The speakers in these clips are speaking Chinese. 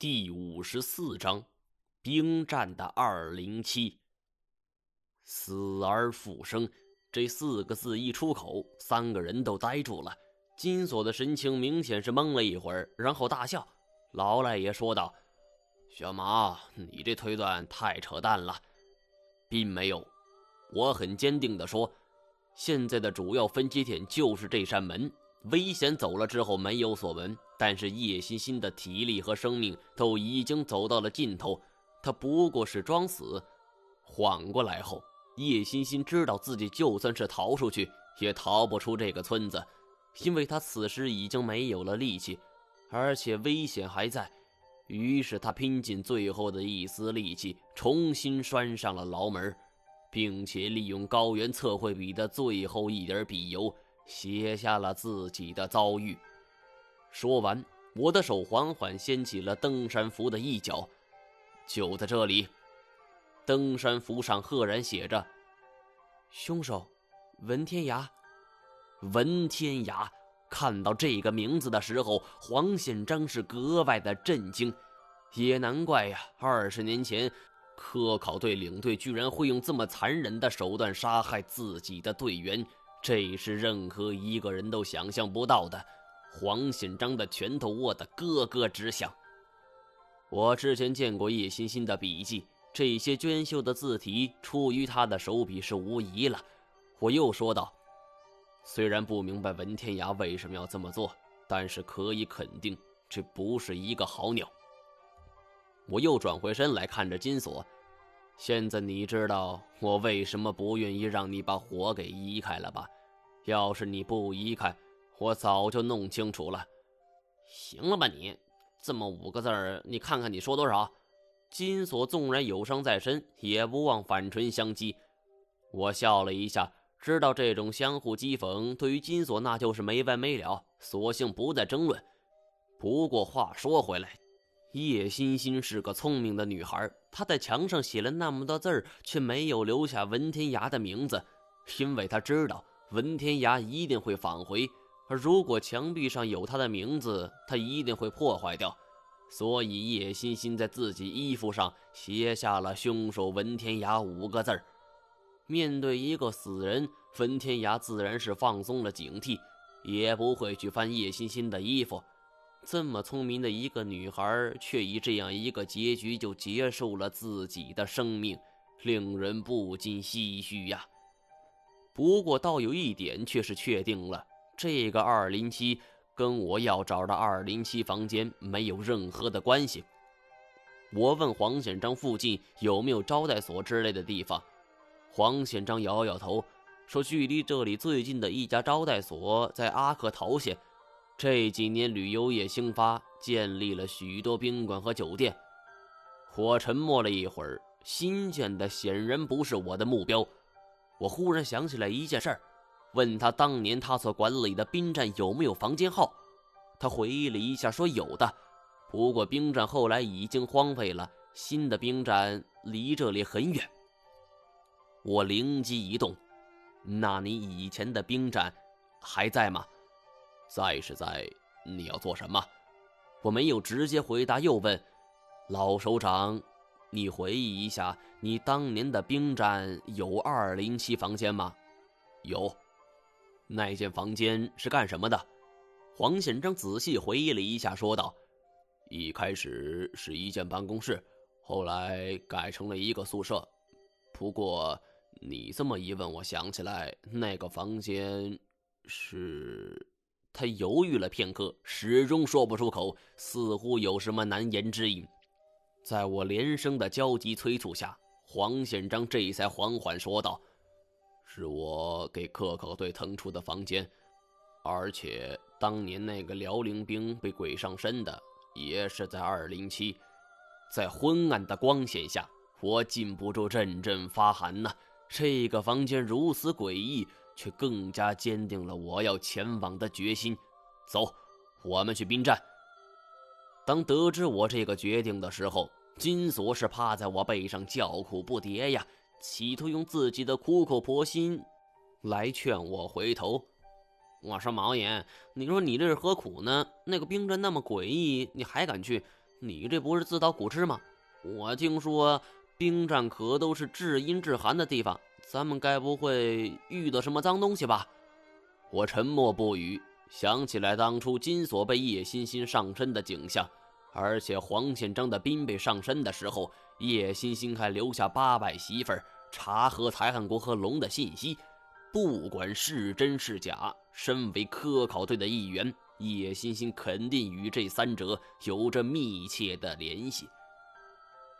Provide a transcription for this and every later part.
第五十四章，兵站的二零七。死而复生这四个字一出口，三个人都呆住了。金锁的神情明显是懵了一会儿，然后大笑。老赖爷说道：“小马，你这推断太扯淡了，并没有。我很坚定地说，现在的主要分歧点就是这扇门。”危险走了之后没有所闻，但是叶欣欣的体力和生命都已经走到了尽头，他不过是装死。缓过来后，叶欣欣知道自己就算是逃出去，也逃不出这个村子，因为他此时已经没有了力气，而且危险还在。于是他拼尽最后的一丝力气，重新拴上了牢门，并且利用高原测绘笔的最后一点笔油。写下了自己的遭遇。说完，我的手缓缓掀起了登山服的一角，就在这里。登山服上赫然写着：“凶手，文天涯。”文天涯看到这个名字的时候，黄宪章是格外的震惊。也难怪呀，二十年前，科考队领队居然会用这么残忍的手段杀害自己的队员。这是任何一个人都想象不到的。黄显章的拳头握得咯咯直响。我之前见过叶欣欣的笔记，这些娟秀的字体出于他的手笔是无疑了。我又说道：“虽然不明白文天涯为什么要这么做，但是可以肯定，这不是一个好鸟。”我又转回身来看着金锁。现在你知道我为什么不愿意让你把火给移开了吧？要是你不移开，我早就弄清楚了。行了吧你，这么五个字儿，你看看你说多少？金锁纵然有伤在身，也不忘反唇相讥。我笑了一下，知道这种相互讥讽对于金锁那就是没完没了，索性不再争论。不过话说回来。叶欣欣是个聪明的女孩，她在墙上写了那么多字儿，却没有留下文天涯的名字，因为她知道文天涯一定会返回，而如果墙壁上有他的名字，他一定会破坏掉。所以叶欣欣在自己衣服上写下了“凶手文天涯”五个字儿。面对一个死人，文天涯自然是放松了警惕，也不会去翻叶欣欣的衣服。这么聪明的一个女孩，却以这样一个结局就结束了自己的生命，令人不禁唏嘘呀。不过，倒有一点却是确定了：这个二零七跟我要找的二零七房间没有任何的关系。我问黄显章附近有没有招待所之类的地方，黄显章摇摇头，说距离这里最近的一家招待所在阿克陶县。这几年旅游业兴发，建立了许多宾馆和酒店。我沉默了一会儿，新建的显然不是我的目标。我忽然想起来一件事儿，问他当年他所管理的兵站有没有房间号。他回忆了一下，说有的。不过兵站后来已经荒废了，新的兵站离这里很远。我灵机一动，那你以前的兵站还在吗？在是在，你要做什么？我没有直接回答，又问老首长：“你回忆一下，你当年的兵站有二零七房间吗？”有。那间房间是干什么的？黄显章仔细回忆了一下，说道：“一开始是一间办公室，后来改成了一个宿舍。不过你这么一问，我想起来，那个房间是……”他犹豫了片刻，始终说不出口，似乎有什么难言之隐。在我连声的焦急催促下，黄显章这才缓缓说道：“是我给科考队腾出的房间，而且当年那个辽宁兵被鬼上身的，也是在二零七。”在昏暗的光线下，我禁不住阵阵发寒呐。这个房间如此诡异。却更加坚定了我要前往的决心。走，我们去兵站。当得知我这个决定的时候，金锁是趴在我背上叫苦不迭呀，企图用自己的苦口婆心来劝我回头。我说毛爷，你说你这是何苦呢？那个冰镇那么诡异，你还敢去？你这不是自讨苦吃吗？我听说冰站可都是至阴至寒的地方，咱们该不会遇到什么脏东西吧？我沉默不语，想起来当初金锁被叶欣欣上身的景象，而且黄宪章的兵被上身的时候，叶欣欣还留下八百媳妇儿查核财汉国和龙的信息，不管是真是假，身为科考队的一员，叶欣欣肯定与这三者有着密切的联系。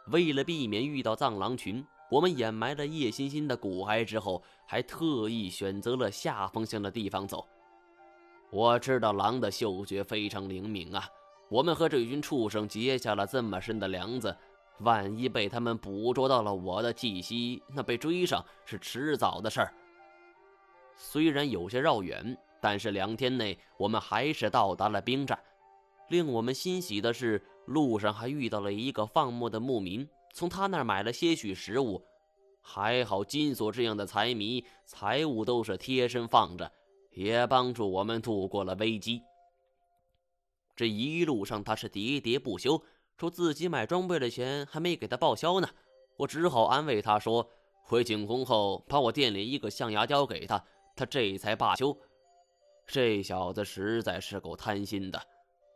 为了避免遇到藏狼群，我们掩埋了叶欣欣的骨骸之后，还特意选择了下风向的地方走。我知道狼的嗅觉非常灵敏啊，我们和这群畜生结下了这么深的梁子，万一被他们捕捉到了我的气息，那被追上是迟早的事儿。虽然有些绕远，但是两天内我们还是到达了兵站。令我们欣喜的是，路上还遇到了一个放牧的牧民，从他那儿买了些许食物。还好金锁这样的财迷，财物都是贴身放着，也帮助我们度过了危机。这一路上他是喋喋不休，说自己买装备的钱还没给他报销呢。我只好安慰他说：“回景洪后，把我店里一个象牙雕给他，他这才罢休。”这小子实在是够贪心的。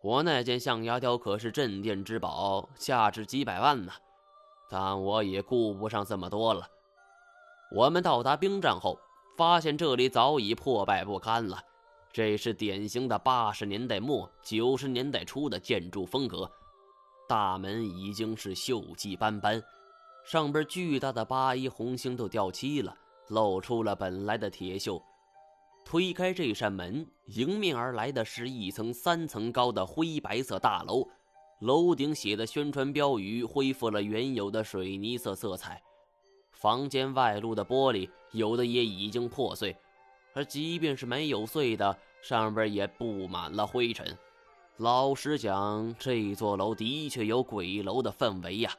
我那件象牙雕可是镇店之宝，价值几百万呢，但我也顾不上这么多了。我们到达兵站后，发现这里早已破败不堪了。这是典型的八十年代末九十年代初的建筑风格，大门已经是锈迹斑斑，上边巨大的八一红星都掉漆了，露出了本来的铁锈。推开这扇门，迎面而来的是一层三层高的灰白色大楼，楼顶写的宣传标语恢复了原有的水泥色色彩。房间外露的玻璃有的也已经破碎，而即便是没有碎的，上边也布满了灰尘。老实讲，这座楼的确有鬼楼的氛围呀。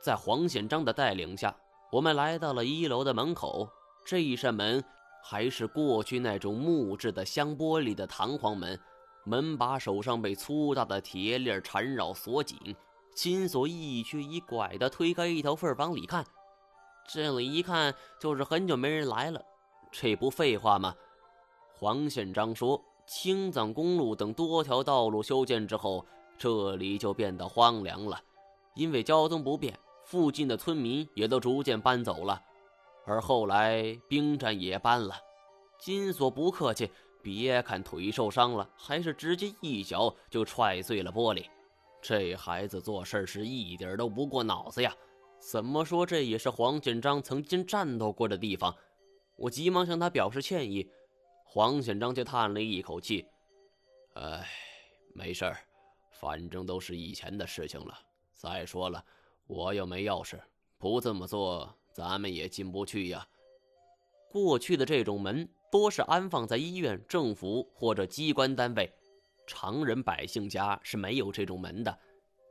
在黄显章的带领下，我们来到了一楼的门口，这一扇门。还是过去那种木质的镶玻璃的弹簧门，门把手上被粗大的铁链缠绕锁紧。金锁一瘸一拐地推开一条缝往里看，这里一看就是很久没人来了。这不废话吗？黄宪章说：“青藏公路等多条道路修建之后，这里就变得荒凉了，因为交通不便，附近的村民也都逐渐搬走了。”而后来兵站也搬了，金锁不客气，别看腿受伤了，还是直接一脚就踹碎了玻璃。这孩子做事是一点都不过脑子呀！怎么说这也是黄显章曾经战斗过的地方？我急忙向他表示歉意，黄显章却叹了一口气：“哎，没事儿，反正都是以前的事情了。再说了，我又没钥匙，不这么做。”咱们也进不去呀。过去的这种门多是安放在医院、政府或者机关单位，常人百姓家是没有这种门的。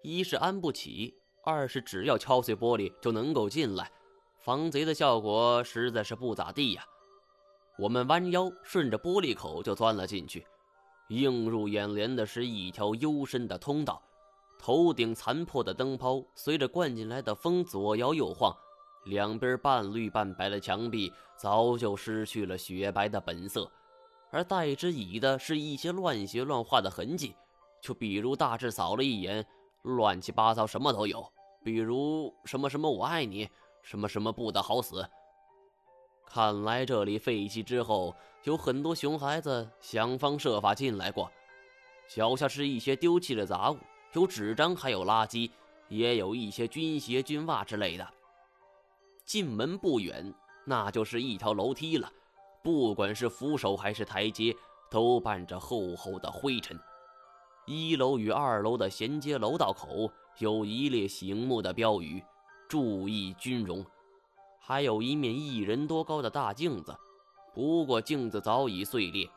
一是安不起，二是只要敲碎玻璃就能够进来，防贼的效果实在是不咋地呀。我们弯腰顺着玻璃口就钻了进去，映入眼帘的是一条幽深的通道，头顶残破的灯泡随着灌进来的风左摇右晃。两边半绿半白的墙壁早就失去了雪白的本色，而代之以的是一些乱写乱画的痕迹。就比如大致扫了一眼，乱七八糟什么都有，比如什么什么我爱你，什么什么不得好死。看来这里废弃之后，有很多熊孩子想方设法进来过。脚下是一些丢弃的杂物，有纸张，还有垃圾，也有一些军鞋、军袜之类的。进门不远，那就是一条楼梯了。不管是扶手还是台阶，都伴着厚厚的灰尘。一楼与二楼的衔接楼道口有一列醒目的标语：“注意军容。”还有一面一人多高的大镜子，不过镜子早已碎裂。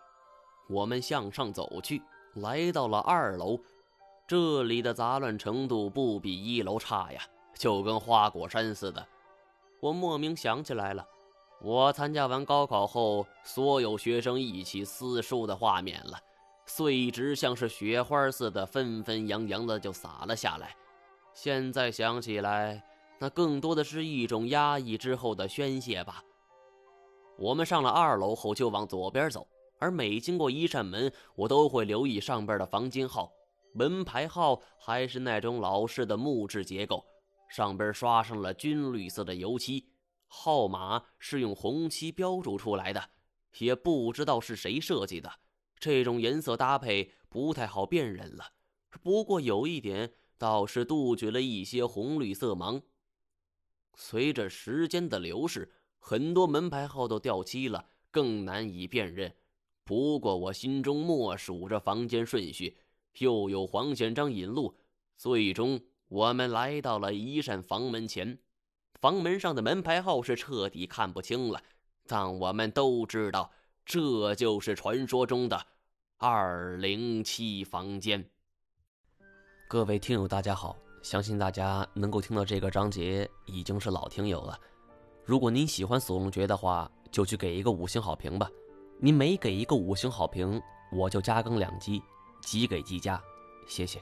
我们向上走去，来到了二楼。这里的杂乱程度不比一楼差呀，就跟花果山似的。我莫名想起来了，我参加完高考后，所有学生一起撕书的画面了。碎纸像是雪花似的纷纷扬扬的就洒了下来。现在想起来，那更多的是一种压抑之后的宣泄吧。我们上了二楼后就往左边走，而每经过一扇门，我都会留意上边的房间号。门牌号还是那种老式的木质结构，上边刷上了军绿色的油漆，号码是用红漆标注出来的，也不知道是谁设计的。这种颜色搭配不太好辨认了。不过有一点倒是杜绝了一些红绿色盲。随着时间的流逝。很多门牌号都掉漆了，更难以辨认。不过我心中默数着房间顺序，又有黄县章引路，最终我们来到了一扇房门前。房门上的门牌号是彻底看不清了，但我们都知道，这就是传说中的二零七房间。各位听友，大家好，相信大家能够听到这个章节，已经是老听友了。如果您喜欢《索隆诀》的话，就去给一个五星好评吧。您每给一个五星好评，我就加更两集，即给即加，谢谢。